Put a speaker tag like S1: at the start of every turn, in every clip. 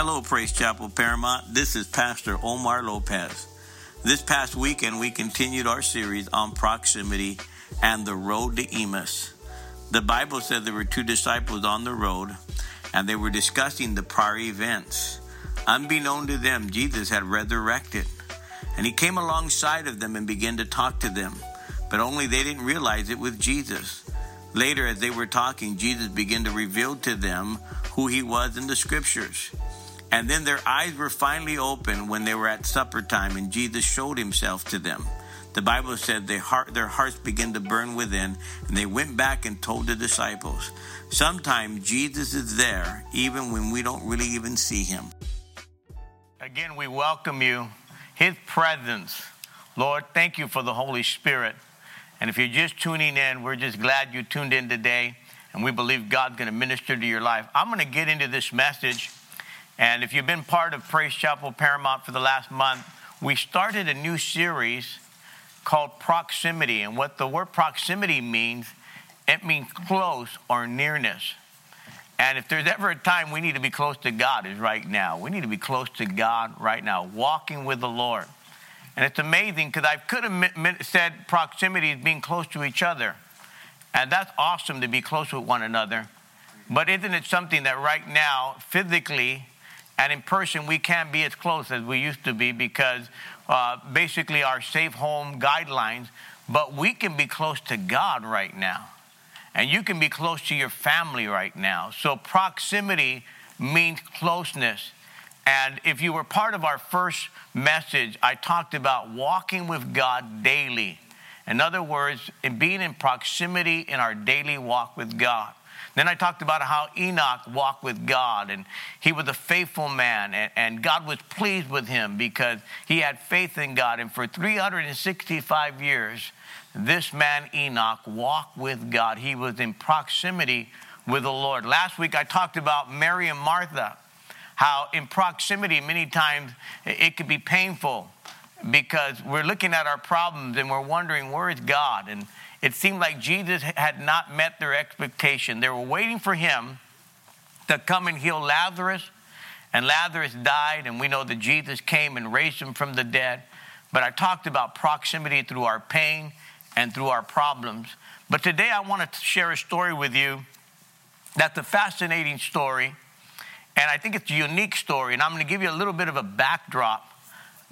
S1: Hello, Praise Chapel Paramount. This is Pastor Omar Lopez. This past weekend, we continued our series on proximity and the road to Emmaus. The Bible said there were two disciples on the road and they were discussing the prior events. Unbeknown to them, Jesus had resurrected and he came alongside of them and began to talk to them, but only they didn't realize it was Jesus. Later, as they were talking, Jesus began to reveal to them who he was in the scriptures. And then their eyes were finally opened when they were at supper time and Jesus showed himself to them. The Bible said their, heart, their hearts began to burn within and they went back and told the disciples. Sometimes Jesus is there even when we don't really even see him.
S2: Again, we welcome you, His presence. Lord, thank you for the Holy Spirit. And if you're just tuning in, we're just glad you tuned in today. And we believe God's going to minister to your life. I'm going to get into this message and if you've been part of Praise Chapel Paramount for the last month, we started a new series called Proximity. And what the word proximity means, it means close or nearness. And if there's ever a time we need to be close to God, is right now. We need to be close to God right now, walking with the Lord. And it's amazing because I could have said proximity is being close to each other. And that's awesome to be close with one another. But isn't it something that right now, physically, and in person, we can't be as close as we used to be because uh, basically our safe home guidelines, but we can be close to God right now. And you can be close to your family right now. So proximity means closeness. And if you were part of our first message, I talked about walking with God daily. In other words, in being in proximity in our daily walk with God. Then I talked about how Enoch walked with God and he was a faithful man and, and, God was pleased with him because he had faith in God. And for 365 years, this man Enoch walked with God. He was in proximity with the Lord. Last week I talked about Mary and Martha, how in proximity, many times it could be painful because we're looking at our problems and we're wondering, where is God? And it seemed like Jesus had not met their expectation. They were waiting for him to come and heal Lazarus, and Lazarus died, and we know that Jesus came and raised him from the dead. But I talked about proximity through our pain and through our problems. But today I want to share a story with you that's a fascinating story, and I think it's a unique story, and I'm going to give you a little bit of a backdrop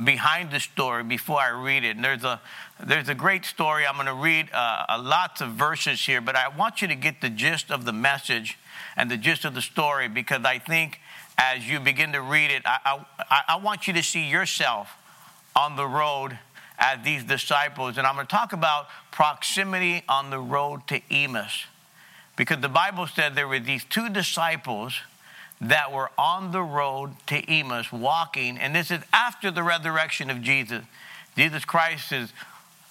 S2: behind the story before I read it. And there's a there's a great story. I'm going to read uh, lots of verses here, but I want you to get the gist of the message and the gist of the story because I think as you begin to read it, I, I, I want you to see yourself on the road as these disciples. And I'm going to talk about proximity on the road to Emmaus because the Bible said there were these two disciples that were on the road to Emmaus walking, and this is after the resurrection of Jesus. Jesus Christ is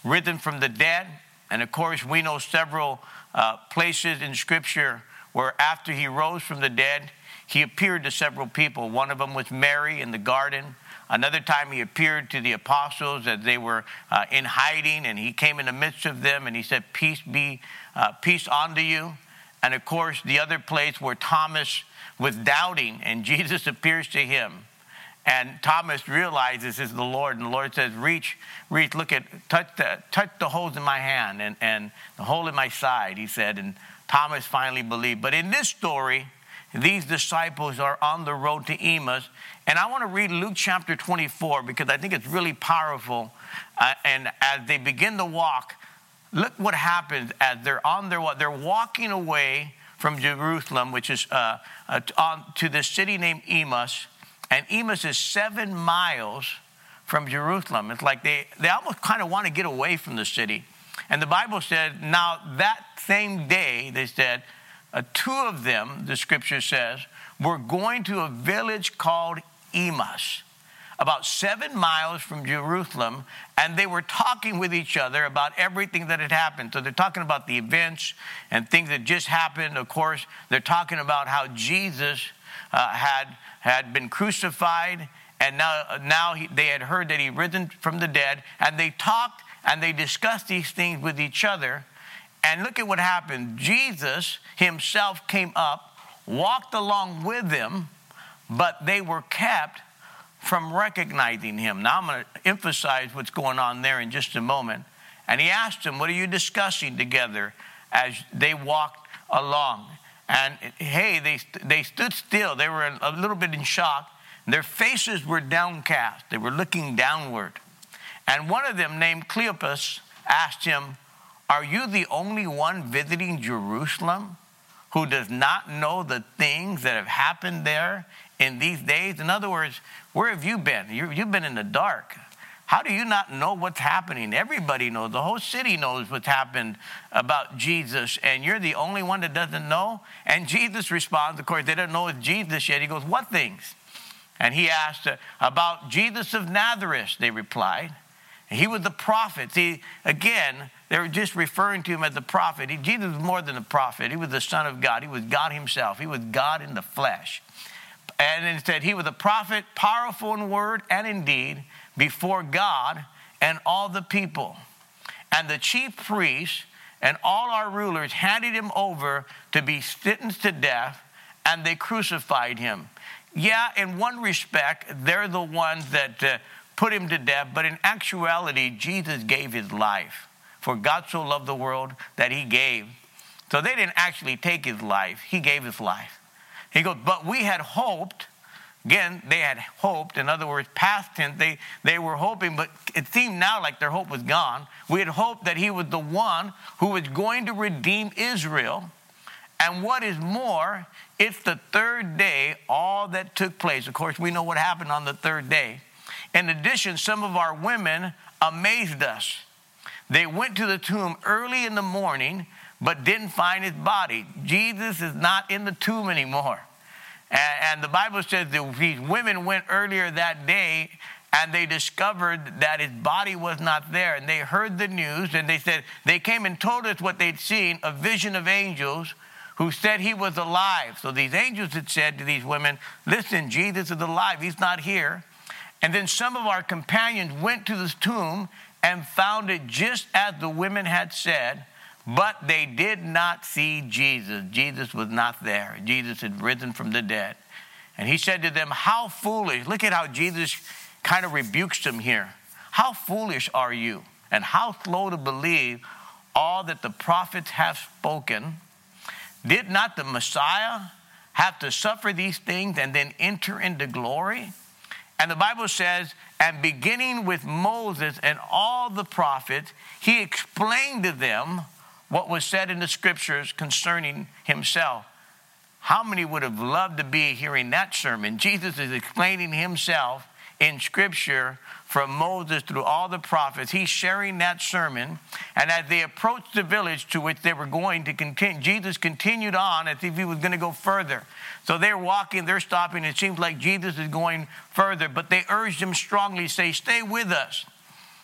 S2: risen from the dead, and of course, we know several uh, places in Scripture where after he rose from the dead, he appeared to several people. One of them was Mary in the garden. Another time he appeared to the apostles as they were uh, in hiding, and he came in the midst of them and he said, Peace be, uh, peace unto you. And of course, the other place where Thomas was doubting, and Jesus appears to him. And Thomas realizes is the Lord, and the Lord says, Reach, reach, look at, touch the, touch the holes in my hand and, and the hole in my side, he said. And Thomas finally believed. But in this story, these disciples are on the road to Emmaus. And I want to read Luke chapter 24 because I think it's really powerful. Uh, and as they begin to walk, look what happens as they're on their They're walking away from Jerusalem, which is uh, uh, on, to the city named Emmaus. And Emmaus is seven miles from Jerusalem. It's like they, they almost kind of want to get away from the city. And the Bible said, now that same day, they said, uh, two of them, the scripture says, were going to a village called Emmaus about seven miles from Jerusalem, and they were talking with each other about everything that had happened. So they're talking about the events and things that just happened. Of course, they're talking about how Jesus uh, had, had been crucified, and now, now he, they had heard that he risen from the dead, and they talked and they discussed these things with each other. And look at what happened. Jesus himself came up, walked along with them, but they were kept from recognizing him. Now, I'm going to emphasize what's going on there in just a moment. And he asked them, What are you discussing together as they walked along? And hey, they, they stood still. They were a little bit in shock. Their faces were downcast, they were looking downward. And one of them, named Cleopas, asked him, Are you the only one visiting Jerusalem who does not know the things that have happened there in these days? In other words, where have you been? you have been in the dark. How do you not know what's happening? Everybody knows. The whole city knows what's happened about Jesus, and you're the only one that doesn't know. And Jesus responds, of course, they don't know it's Jesus yet. He goes, What things? And he asked uh, about Jesus of Nazareth, they replied. He was the prophet. See, again, they were just referring to him as the prophet. He, Jesus was more than a prophet. He was the Son of God. He was God Himself. He was God in the flesh. And instead, he was a prophet, powerful in word and in deed before God and all the people. And the chief priests and all our rulers handed him over to be sentenced to death, and they crucified him. Yeah, in one respect, they're the ones that uh, put him to death, but in actuality, Jesus gave his life. For God so loved the world that he gave. So they didn't actually take his life, he gave his life. He goes, But we had hoped, again, they had hoped, in other words, past tense, they, they were hoping, but it seemed now like their hope was gone. We had hoped that he was the one who was going to redeem Israel. And what is more, it's the third day, all that took place. Of course, we know what happened on the third day. In addition, some of our women amazed us. They went to the tomb early in the morning but didn't find his body. Jesus is not in the tomb anymore. And, and the Bible says that these women went earlier that day and they discovered that his body was not there. And they heard the news and they said, they came and told us what they'd seen a vision of angels who said he was alive. So these angels had said to these women, Listen, Jesus is alive, he's not here. And then some of our companions went to this tomb and found it just as the women had said but they did not see Jesus. Jesus was not there. Jesus had risen from the dead. And he said to them, How foolish. Look at how Jesus kind of rebukes them here. How foolish are you? And how slow to believe all that the prophets have spoken. Did not the Messiah have to suffer these things and then enter into glory? And the Bible says, and beginning with Moses and all the prophets, he explained to them what was said in the scriptures concerning himself. How many would have loved to be hearing that sermon? Jesus is explaining himself in scripture from Moses through all the prophets. He's sharing that sermon. And as they approached the village to which they were going to continue, Jesus continued on as if he was going to go further. So they're walking, they're stopping. It seems like Jesus is going further, but they urged him strongly, say, Stay with us,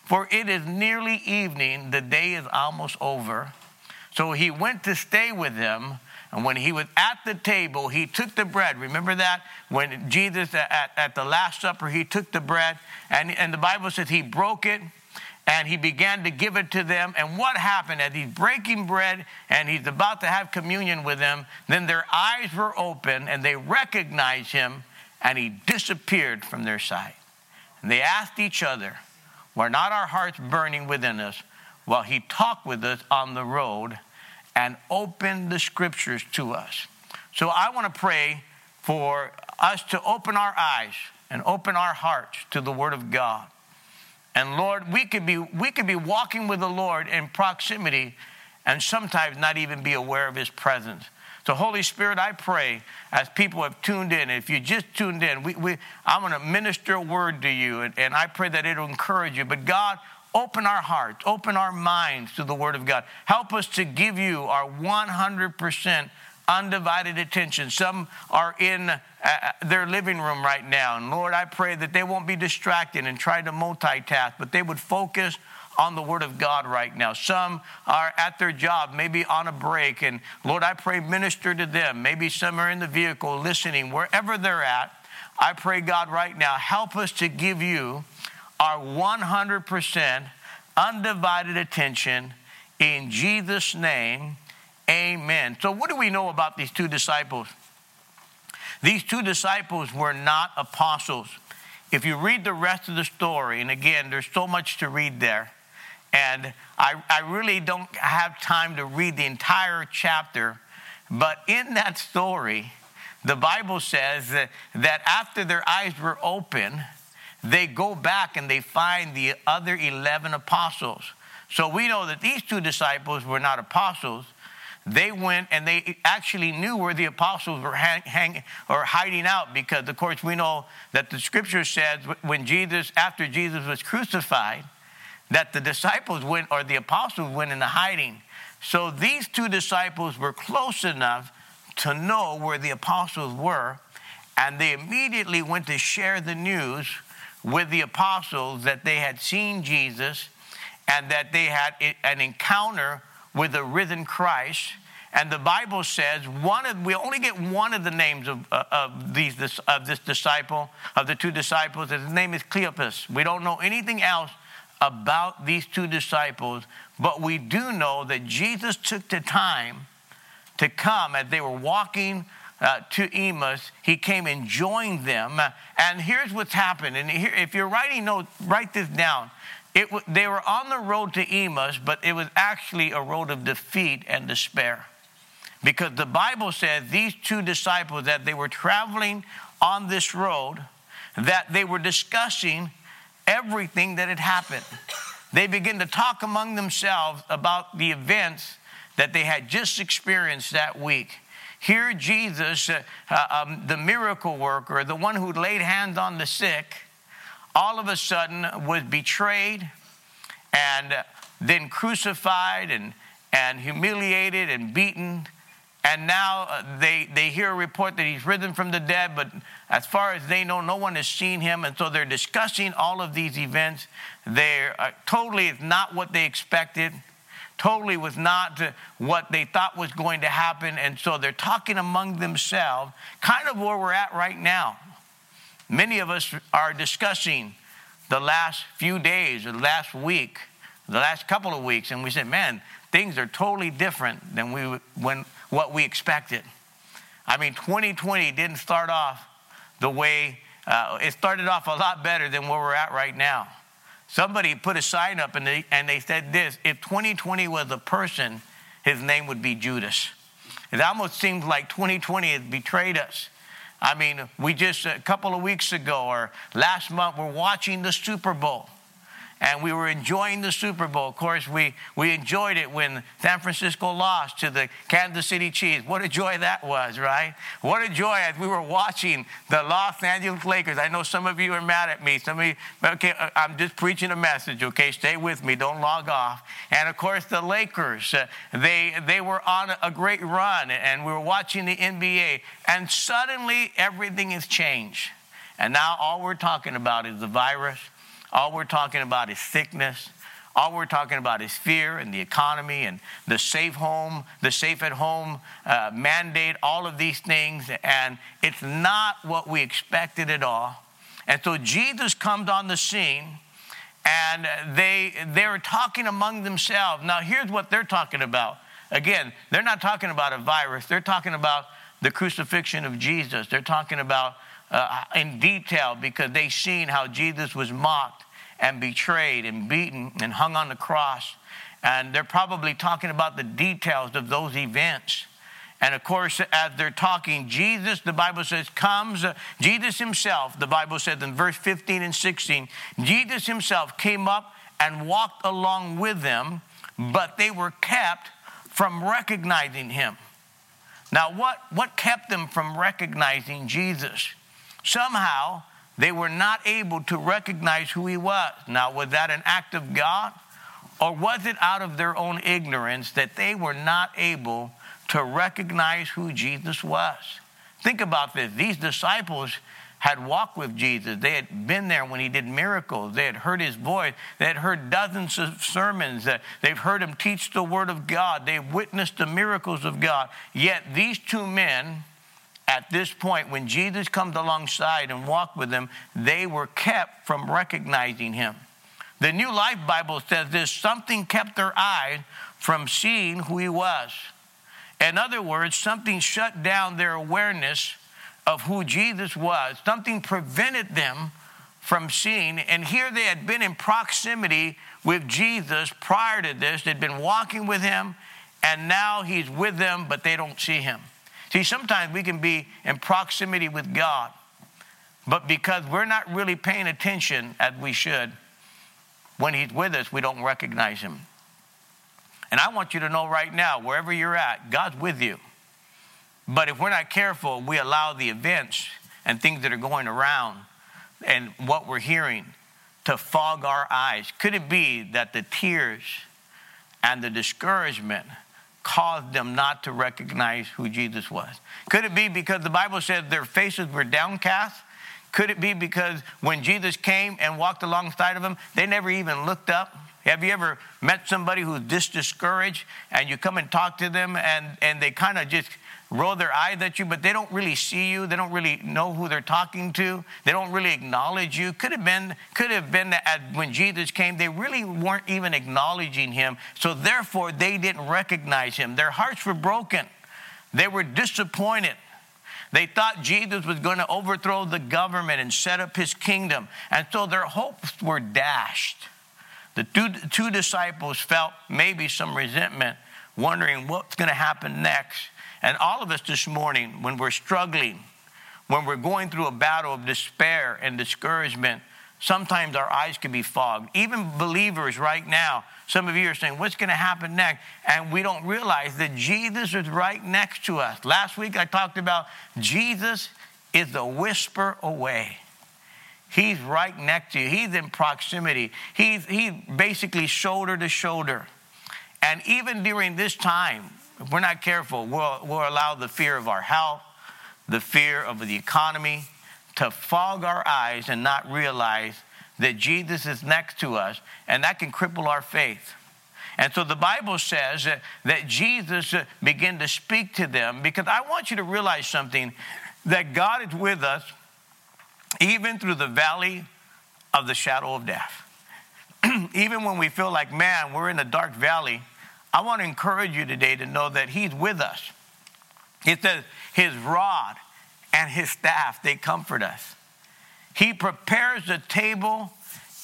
S2: for it is nearly evening. The day is almost over. So he went to stay with them. And when he was at the table, he took the bread. Remember that? When Jesus, at, at the Last Supper, he took the bread, and, and the Bible says he broke it and he began to give it to them. And what happened as he's breaking bread and he's about to have communion with them, then their eyes were open and they recognized him and he disappeared from their sight. And they asked each other, Were not our hearts burning within us while he talked with us on the road and open the scriptures to us. So I want to pray for us to open our eyes and open our hearts to the word of God. And Lord, we could be we could be walking with the Lord in proximity and sometimes not even be aware of his presence. So, Holy Spirit, I pray as people have tuned in, if you just tuned in, we, we, I'm going to minister a word to you, and, and I pray that it'll encourage you. But, God, Open our hearts, open our minds to the Word of God. Help us to give you our 100% undivided attention. Some are in uh, their living room right now. And Lord, I pray that they won't be distracted and try to multitask, but they would focus on the Word of God right now. Some are at their job, maybe on a break. And Lord, I pray, minister to them. Maybe some are in the vehicle listening, wherever they're at. I pray, God, right now, help us to give you our 100% undivided attention in Jesus' name. Amen. So, what do we know about these two disciples? These two disciples were not apostles. If you read the rest of the story, and again, there's so much to read there, and I, I really don't have time to read the entire chapter, but in that story, the Bible says that, that after their eyes were open, they go back and they find the other 11 apostles. So we know that these two disciples were not apostles. They went and they actually knew where the apostles were hang, hang, or hiding out because, of course, we know that the scripture says when Jesus, after Jesus was crucified, that the disciples went or the apostles went into hiding. So these two disciples were close enough to know where the apostles were, and they immediately went to share the news with the apostles that they had seen Jesus and that they had an encounter with the risen Christ. And the Bible says one of we only get one of the names of, uh, of these of this disciple of the two disciples. His name is Cleopas. We don't know anything else about these two disciples, but we do know that Jesus took the time to come as they were walking uh, to Emmaus. He came and joined them. And here's what's happened. And here, if you're writing notes, write this down. It, they were on the road to Emmaus, but it was actually a road of defeat and despair. Because the Bible says these two disciples, that they were traveling on this road, that they were discussing everything that had happened. They began to talk among themselves about the events that they had just experienced that week. Here, Jesus, uh, uh, um, the miracle worker, the one who laid hands on the sick, all of a sudden was betrayed and then crucified and, and humiliated and beaten. And now uh, they, they hear a report that he's risen from the dead, but as far as they know, no one has seen him. And so they're discussing all of these events. They're uh, totally it's not what they expected, totally was not what they thought was going to happen. And so they're talking among themselves, kind of where we're at right now. Many of us are discussing the last few days or the last week, the last couple of weeks, and we said, man, things are totally different than we when what we expected. I mean, 2020 didn't start off the way uh, it started off a lot better than where we're at right now. Somebody put a sign up and they, and they said this if 2020 was a person, his name would be Judas. It almost seems like 2020 has betrayed us. I mean, we just a couple of weeks ago or last month, we're watching the Super Bowl and we were enjoying the Super Bowl. Of course, we, we enjoyed it when San Francisco lost to the Kansas City Chiefs. What a joy that was, right? What a joy as we were watching the Los Angeles Lakers. I know some of you are mad at me. Some of you, okay, uh, I'm just preaching a message, okay? Stay with me, don't log off. And of course, the Lakers, uh, they, they were on a great run, and we were watching the NBA, and suddenly everything has changed. And now all we're talking about is the virus all we're talking about is sickness. All we're talking about is fear and the economy and the safe home, the safe at home uh, mandate, all of these things. And it's not what we expected at all. And so Jesus comes on the scene and they, they're talking among themselves. Now, here's what they're talking about. Again, they're not talking about a virus, they're talking about the crucifixion of Jesus. They're talking about uh, in detail because they seen how Jesus was mocked and betrayed and beaten and hung on the cross. And they're probably talking about the details of those events. And of course, as they're talking, Jesus, the Bible says, comes, Jesus himself, the Bible says in verse 15 and 16, Jesus himself came up and walked along with them, but they were kept from recognizing him. Now, what, what kept them from recognizing Jesus? Somehow, they were not able to recognize who he was. Now, was that an act of God? Or was it out of their own ignorance that they were not able to recognize who Jesus was? Think about this. These disciples had walked with Jesus. They had been there when he did miracles. They had heard his voice. They had heard dozens of sermons. Uh, they've heard him teach the word of God. They've witnessed the miracles of God. Yet these two men, at this point, when Jesus comes alongside and walked with them, they were kept from recognizing him. The New Life Bible says this something kept their eyes from seeing who he was. In other words, something shut down their awareness of who Jesus was. Something prevented them from seeing. And here they had been in proximity with Jesus prior to this. They'd been walking with him, and now he's with them, but they don't see him. See, sometimes we can be in proximity with God, but because we're not really paying attention as we should, when he's with us, we don't recognize him. And I want you to know right now, wherever you're at, God's with you. But if we're not careful, we allow the events and things that are going around and what we're hearing to fog our eyes. Could it be that the tears and the discouragement caused them not to recognize who Jesus was? Could it be because the Bible says their faces were downcast? Could it be because when Jesus came and walked alongside of them, they never even looked up? Have you ever met somebody who's this discouraged and you come and talk to them and, and they kind of just roll their eyes at you, but they don't really see you. They don't really know who they're talking to. They don't really acknowledge you. Could have been, could have been that when Jesus came, they really weren't even acknowledging him. So therefore, they didn't recognize him. Their hearts were broken. They were disappointed. They thought Jesus was going to overthrow the government and set up his kingdom. And so their hopes were dashed. The two, two disciples felt maybe some resentment, wondering what's going to happen next. And all of us this morning, when we're struggling, when we're going through a battle of despair and discouragement, sometimes our eyes can be fogged. Even believers right now, some of you are saying, What's going to happen next? And we don't realize that Jesus is right next to us. Last week I talked about Jesus is a whisper away. He's right next to you. He's in proximity. He's, he's basically shoulder to shoulder. And even during this time, if we're not careful, we'll, we'll allow the fear of our health, the fear of the economy to fog our eyes and not realize that Jesus is next to us, and that can cripple our faith. And so the Bible says that, that Jesus uh, began to speak to them because I want you to realize something that God is with us even through the valley of the shadow of death. even when we feel like, man, we're in a dark valley, I want to encourage you today to know that He's with us. It says, His rod and His staff, they comfort us. He prepares a table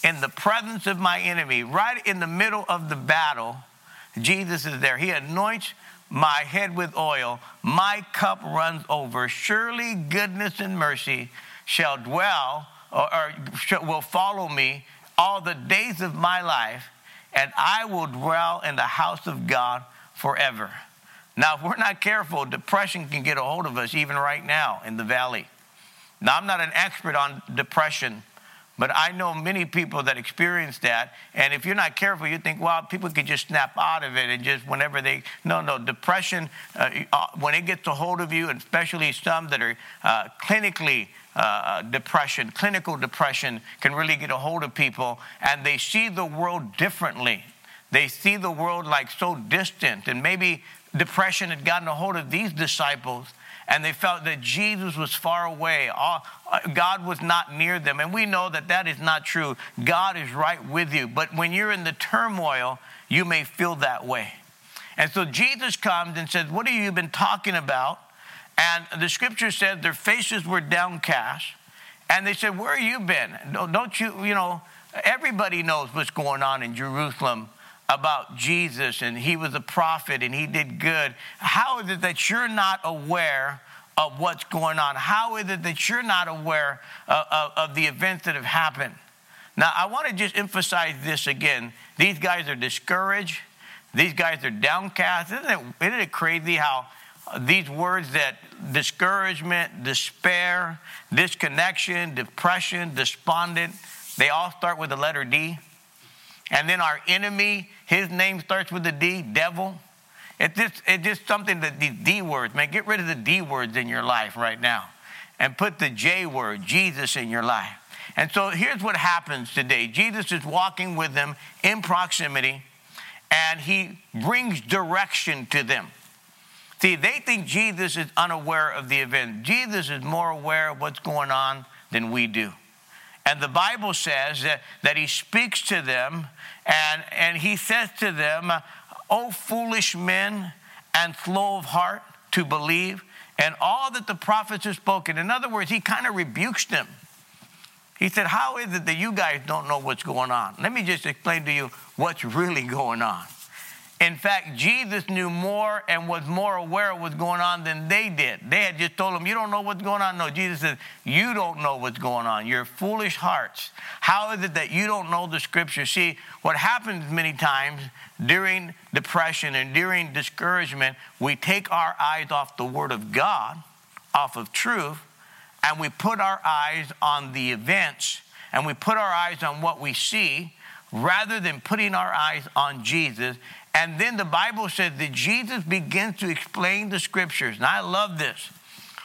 S2: in the presence of my enemy, right in the middle of the battle. Jesus is there. He anoints my head with oil. My cup runs over. Surely goodness and mercy shall dwell or, or will follow me all the days of my life and I will dwell in the house of God forever. Now, if we're not careful, depression can get a hold of us even right now in the valley. Now, I'm not an expert on depression, but I know many people that experience that. And if you're not careful, you think, well, people could just snap out of it and just whenever they. No, no, depression, uh, uh when it gets a hold of you, and especially some that are uh, clinically uh, depression, clinical depression, can really get a hold of people, and they see the world differently. They see the world like so distant, and maybe depression had gotten a hold of these disciples, and they felt that Jesus was far away. Uh, God was not near them. And we know that that is not true. God is right with you. But when you're in the turmoil, you may feel that way. And so Jesus comes and says, What have you been talking about? And the scripture said their faces were downcast. And they said, Where have you been? Don't you, you know, everybody knows what's going on in Jerusalem about Jesus and he was a prophet and he did good. How is it that you're not aware of what's going on? How is it that you're not aware of, of, of the events that have happened? Now, I want to just emphasize this again. These guys are discouraged. These guys are downcast. Isn't it, isn't it crazy how these words that discouragement, despair, disconnection, depression, despondent, they all start with the letter D. And then our enemy, his name starts with the D, devil. It's just, it's just something that these D words, man, get rid of the D words in your life right now and put the J word, Jesus, in your life. And so here's what happens today Jesus is walking with them in proximity and he brings direction to them. See, they think Jesus is unaware of the event. Jesus is more aware of what's going on than we do. And the Bible says that, that he speaks to them and, and he says to them, O foolish men and slow of heart to believe and all that the prophets have spoken. In other words, he kind of rebukes them. He said, How is it that you guys don't know what's going on? Let me just explain to you what's really going on. In fact, Jesus knew more and was more aware of what's going on than they did. They had just told him, You don't know what's going on. No, Jesus said, You don't know what's going on. Your foolish hearts. How is it that you don't know the scripture? See, what happens many times during depression and during discouragement, we take our eyes off the Word of God, off of truth, and we put our eyes on the events and we put our eyes on what we see rather than putting our eyes on Jesus and then the Bible says that Jesus begins to explain the scriptures. And I love this.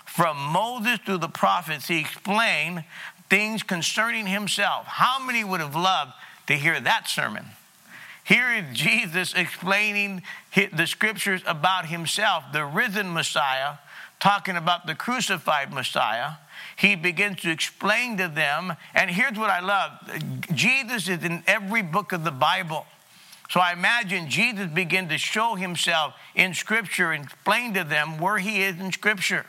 S2: From Moses to the prophets, he explained things concerning himself. How many would have loved to hear that sermon? Here is Jesus explaining the scriptures about himself, the risen Messiah, talking about the crucified Messiah. He begins to explain to them, and here's what I love Jesus is in every book of the Bible. So I imagine Jesus began to show himself in Scripture and explain to them where he is in Scripture.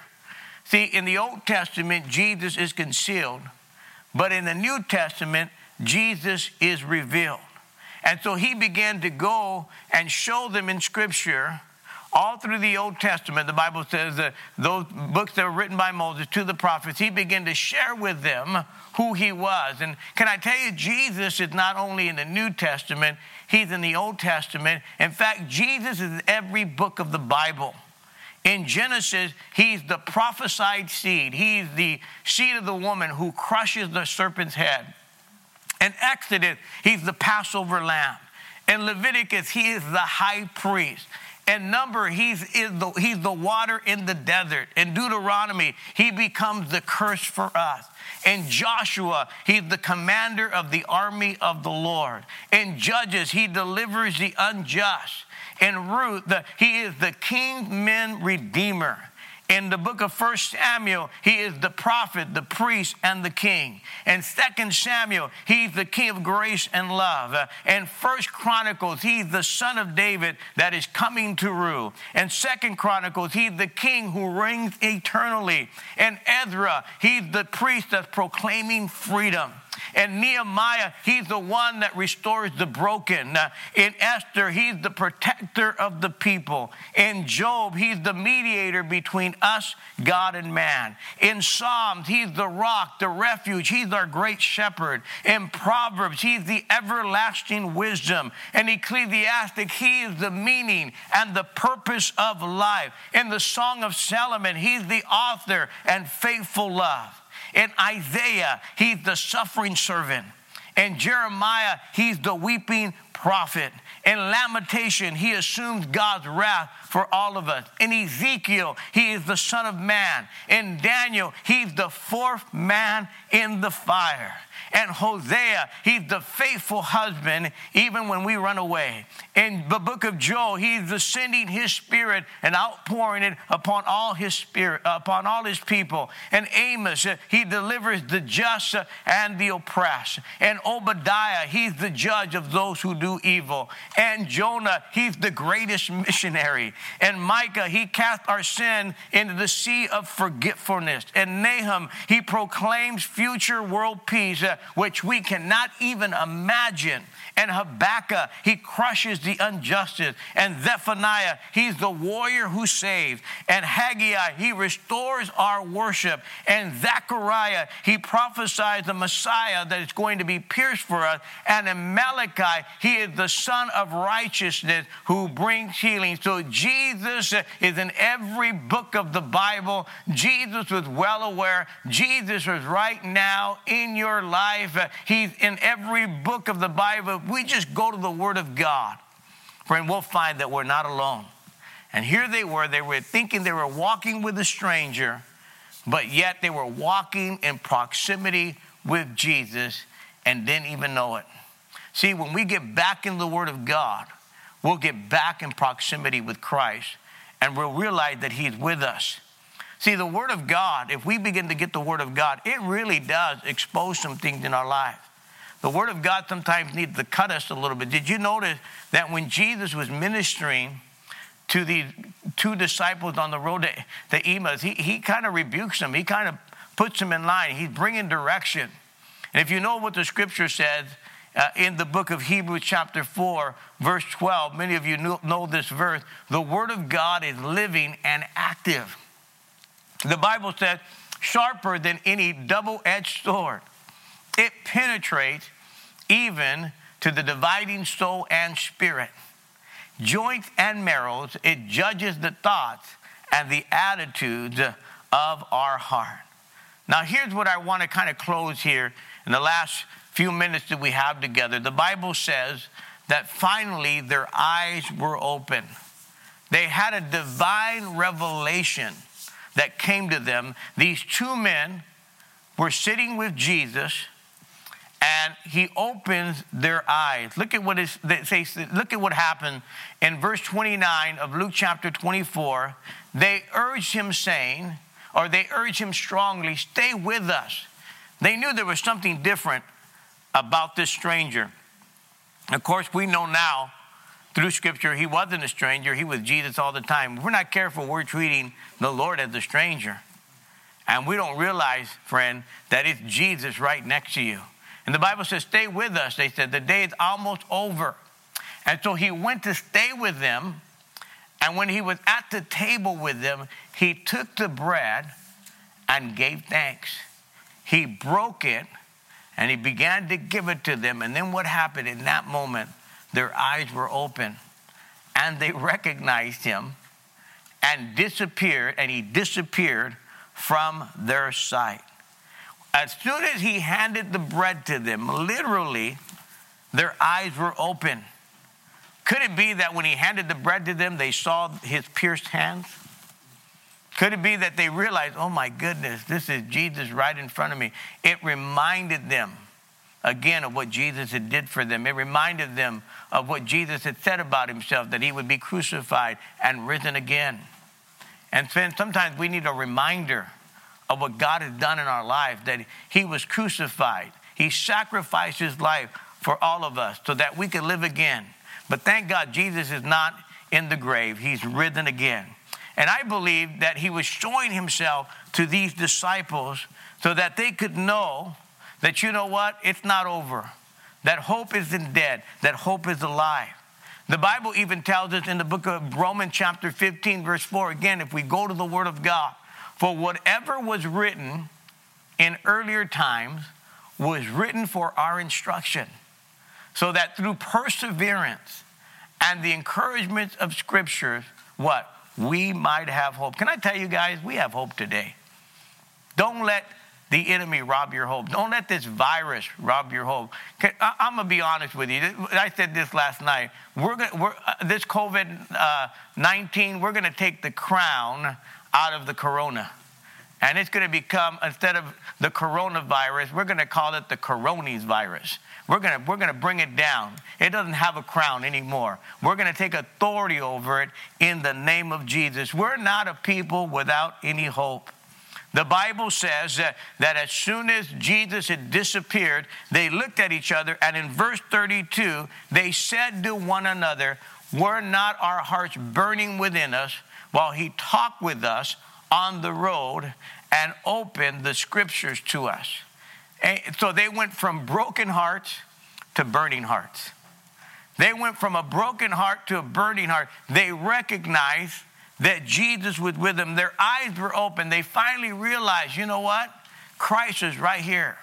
S2: See, in the Old Testament, Jesus is concealed, but in the New Testament, Jesus is revealed. And so he began to go and show them in Scripture all through the Old Testament, the Bible says that those books that were written by Moses to the prophets, he began to share with them who he was. And can I tell you, Jesus is not only in the New Testament, he's in the Old Testament. In fact, Jesus is in every book of the Bible. In Genesis, he's the prophesied seed. He's the seed of the woman who crushes the serpent's head. In Exodus, he's the Passover lamb. In Leviticus, he is the high priest. And number, he's, the, he's the water in the desert. In Deuteronomy, he becomes the curse for us. In Joshua, he's the commander of the army of the Lord. In Judges, he delivers the unjust. In Ruth, the, he is the kinsman redeemer. In the book of First Samuel, he is the prophet, the priest, and the king. In Second Samuel, he's the king of grace and love. Uh, in First Chronicles, he's the son of David that is coming to rule. In Second Chronicles, he's the king who reigns eternally. In Ezra, he's the priest that's proclaiming freedom. And Nehemiah, he's the one that restores the broken. Uh, in Esther, he's the protector of the people. In Job, he's the mediator between us, God, and man. In Psalms, he's the rock, the refuge. He's our great shepherd. In Proverbs, he's the everlasting wisdom. In Ecclesiastic, he is the meaning and the purpose of life. In the Song of Solomon, he's the author and faithful love. In Isaiah, he's the suffering servant. In Jeremiah, he's the weeping prophet. In Lamentation, he assumes God's wrath for all of us. In Ezekiel, he is the Son of Man. In Daniel, he's the fourth man in the fire. And Hosea, he's the faithful husband even when we run away. In the book of Joel, he's ascending his spirit and outpouring it upon all his spirit, upon all his people. And Amos, uh, he delivers the just uh, and the oppressed. And Obadiah, he's the judge of those who do evil. And Jonah, he's the greatest missionary. And Micah, he cast our sin into the sea of forgetfulness. And Nahum, he proclaims future world peace uh, which we cannot even imagine. And Habakkuk, he crushes the injustice. And Zephaniah, he's the warrior who saves. And Haggai, he restores our worship. And Zechariah, he prophesies the Messiah that is going to be pierced for us. And in Malachi, he is the Son of righteousness who brings healing. So Jesus is in every book of the Bible. Jesus was well aware. Jesus was right now in your life. He's in every book of the Bible we just go to the Word of God, friend, we'll find that we're not alone. And here they were, they were thinking they were walking with a stranger, but yet they were walking in proximity with Jesus and didn't even know it. See, when we get back in the Word of God, we'll get back in proximity with Christ and we'll realize that He's with us. See, the Word of God, if we begin to get the Word of God, it really does expose some things in our life. The Word of God sometimes needs to cut us a little bit. Did you notice that when Jesus was ministering, to the two disciples on the road to, to Emmaus, he, he kind of rebukes them. He kind of puts them in line. He's bringing direction. And if you know what the scripture says uh, in the book of Hebrews, chapter 4, verse 12, many of you know, know this verse the word of God is living and active. The Bible says, sharper than any double edged sword, it penetrates even to the dividing soul and spirit, joints and marrows. It judges the thoughts and the attitudes of our heart. Now, here's what I want to kind of close here in the last few minutes that we have together. The Bible says that finally their eyes were open. They had a divine revelation that came to them. These two men were sitting with Jesus and he opens their eyes. Look at what is say, look at what happened in verse 29 of Luke chapter 24. They urged him saying, or they urged him strongly, stay with us. They knew there was something different about this stranger. Of course, we know now through scripture he wasn't a stranger, he was Jesus all the time. We're not careful, we're treating the Lord as a stranger. And we don't realize, friend, that it's Jesus right next to you. And the Bible says, Stay with us. They said, The day is almost over. And so he went to stay with them. And when he was at the table with them, he took the bread and gave thanks. He broke it and he began to give it to them. And then what happened in that moment? Their eyes were open and they recognized him and disappeared, and he disappeared from their sight. As soon as he handed the bread to them, literally, their eyes were open. Could it be that when he handed the bread to them, they saw his pierced hands? Could it be that they realized, oh my goodness, this is Jesus right in front of me? It reminded them again of what Jesus had did for them. It reminded them of what Jesus had said about himself, that he would be crucified and risen again. And sometimes we need a reminder of what God has done in our life, that He was crucified. He sacrificed His life for all of us so that we could live again. But thank God, Jesus is not in the grave, He's risen again. And I believe that He was showing Himself to these disciples so that they could know that, you know what, it's not over, that hope isn't dead, that hope is alive. The Bible even tells us in the book of Romans, chapter 15, verse 4, again, if we go to the Word of God, for whatever was written in earlier times was written for our instruction, so that through perseverance and the encouragement of scriptures, what? We might have hope. Can I tell you guys, we have hope today. Don't let the enemy rob your hope. Don't let this virus rob your hope. I'm gonna be honest with you. I said this last night. We're gonna, we're, uh, this COVID uh, 19. We're gonna take the crown out of the corona. And it's going to become, instead of the coronavirus, we're going to call it the coronis virus. We're going to, we're going to bring it down. It doesn't have a crown anymore. We're going to take authority over it in the name of Jesus. We're not a people without any hope. The Bible says that, that as soon as Jesus had disappeared, they looked at each other, and in verse 32, they said to one another, Were not our hearts burning within us? While he talked with us on the road and opened the scriptures to us. And so they went from broken hearts to burning hearts. They went from a broken heart to a burning heart. They recognized that Jesus was with them. Their eyes were open. They finally realized, you know what? Christ is right here.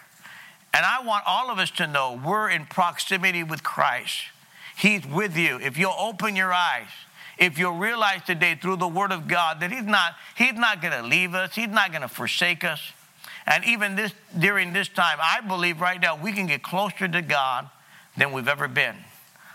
S2: And I want all of us to know we're in proximity with Christ. He's with you. If you'll open your eyes, if you'll realize today through the word of God that he's not he's not going to leave us he's not going to forsake us. And even this during this time i believe right now we can get closer to god than we've ever been.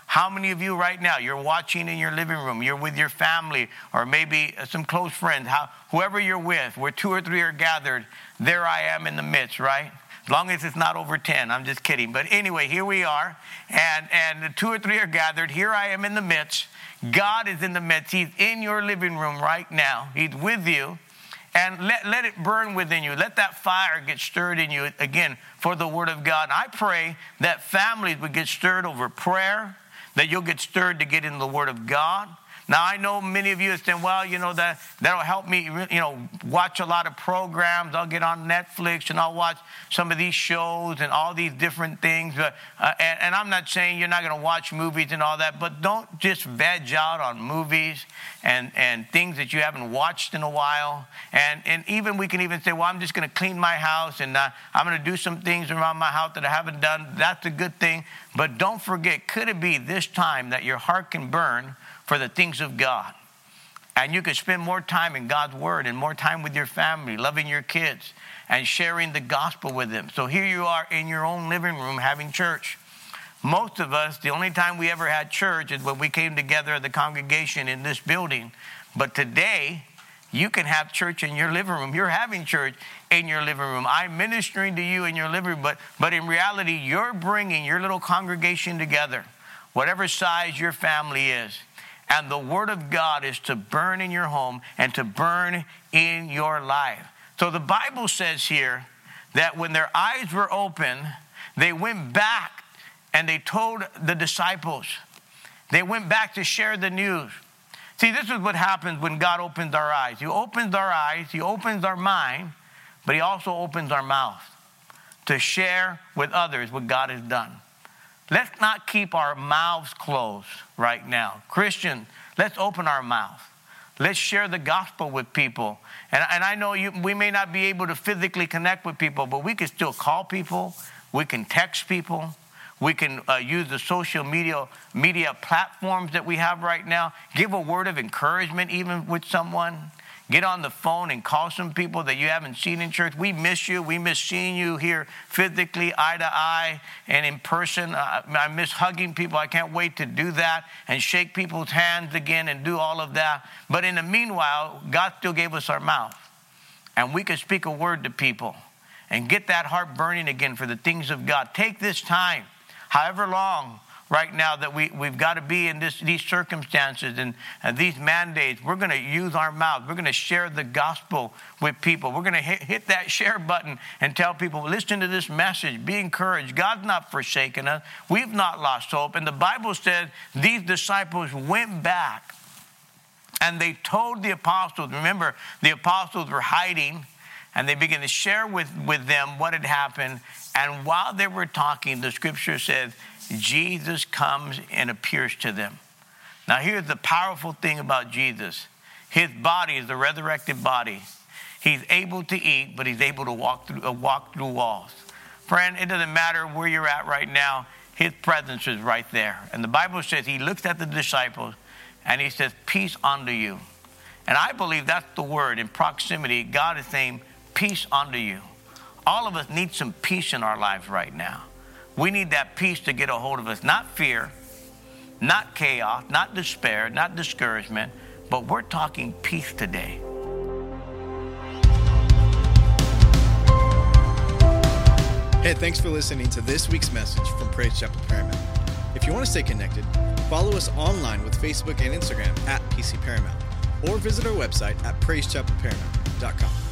S2: How many of you right now you're watching in your living room you're with your family or maybe some close friends how, whoever you're with where two or three are gathered there i am in the midst right long as it's not over 10 i'm just kidding but anyway here we are and and the two or three are gathered here i am in the midst God is in the midst. He's in your living room right now. He's with you. And let, let it burn within you. Let that fire get stirred in you again for the Word of God. I pray that families would get stirred over prayer, that you'll get stirred to get in the Word of God, Now I know many of you are saying, well, you know that that'll help me, you know, watch a lot of programs. I'll get on Netflix and I'll watch some of these shows and all these different things. But, uh, and, and, I'm not saying you're not going to watch movies and all that, but don't just veg out on movies and and things that you haven't watched in a while. And and even we can even say, well, I'm just going to clean my house and uh, I'm going to do some things around my house that I haven't done. That's a good thing. But don't forget, could it be this time that your heart can burn? For the things of God. And you could spend more time in God's Word and more time with your family, loving your kids, and sharing the gospel with them. So here you are in your own living room having church. Most of us, the only time we ever had church is when we came together as the congregation in this building. But today, you can have church in your living room. You're having church in your living room. I'm ministering to you in your living room, but, but in reality, you're bringing your little congregation together, whatever size your family is. And the Word of God is to burn in your home and to burn in your life. So the Bible says here that when their eyes were open, they went back and they told the disciples. They went back to share the news. See, this is what happens when God opens our eyes. He opens our eyes, He opens our mind, but He also opens our mouth to share with others what God has done. Let's not keep our mouths closed right now. Christian, let's open our mouth. Let's share the gospel with people. And, and I know you, we may not be able to physically connect with people, but we can still call people. We can text people. We can uh, use the social media media platforms that we have right now. Give a word of encouragement, even with someone. Get on the phone and call some people that you haven't seen in church. We miss you. We miss seeing you here physically, eye to eye, and in person. Uh, I miss hugging people. I can't wait to do that and shake people's hands again and do all of that. But in the meanwhile, God still gave us our mouth, and we can speak a word to people and get that heart burning again for the things of God. Take this time, however long right now that we, we've got to be in this, these circumstances and, and these mandates. We're going to use our mouth. We're going to share the gospel with people. We're going to hit, hit that share button and tell people, listen to this message. Be encouraged. God's not forsaken us. We've not lost hope. And the Bible says these disciples went back and they told the apostles. Remember, the apostles were hiding and they began to share with, with them what had happened. And while they were talking, the scripture says, Jesus comes and appears to them. Now, here's the powerful thing about Jesus his body is the resurrected body. He's able to eat, but he's able to walk through, uh, walk through walls. Friend, it doesn't matter where you're at right now, his presence is right there. And the Bible says he looks at the disciples and he says, Peace unto you. And I believe that's the word in proximity. God is saying, Peace unto you. All of us need some peace in our lives right now. We need that peace to get a hold of us, not fear, not chaos, not despair, not discouragement, but we're talking peace today.
S3: Hey, thanks for listening to this week's message from Praise Chapel Paramount. If you want to stay connected, follow us online with Facebook and Instagram at PC Paramount, or visit our website at praisechapelparamount.com.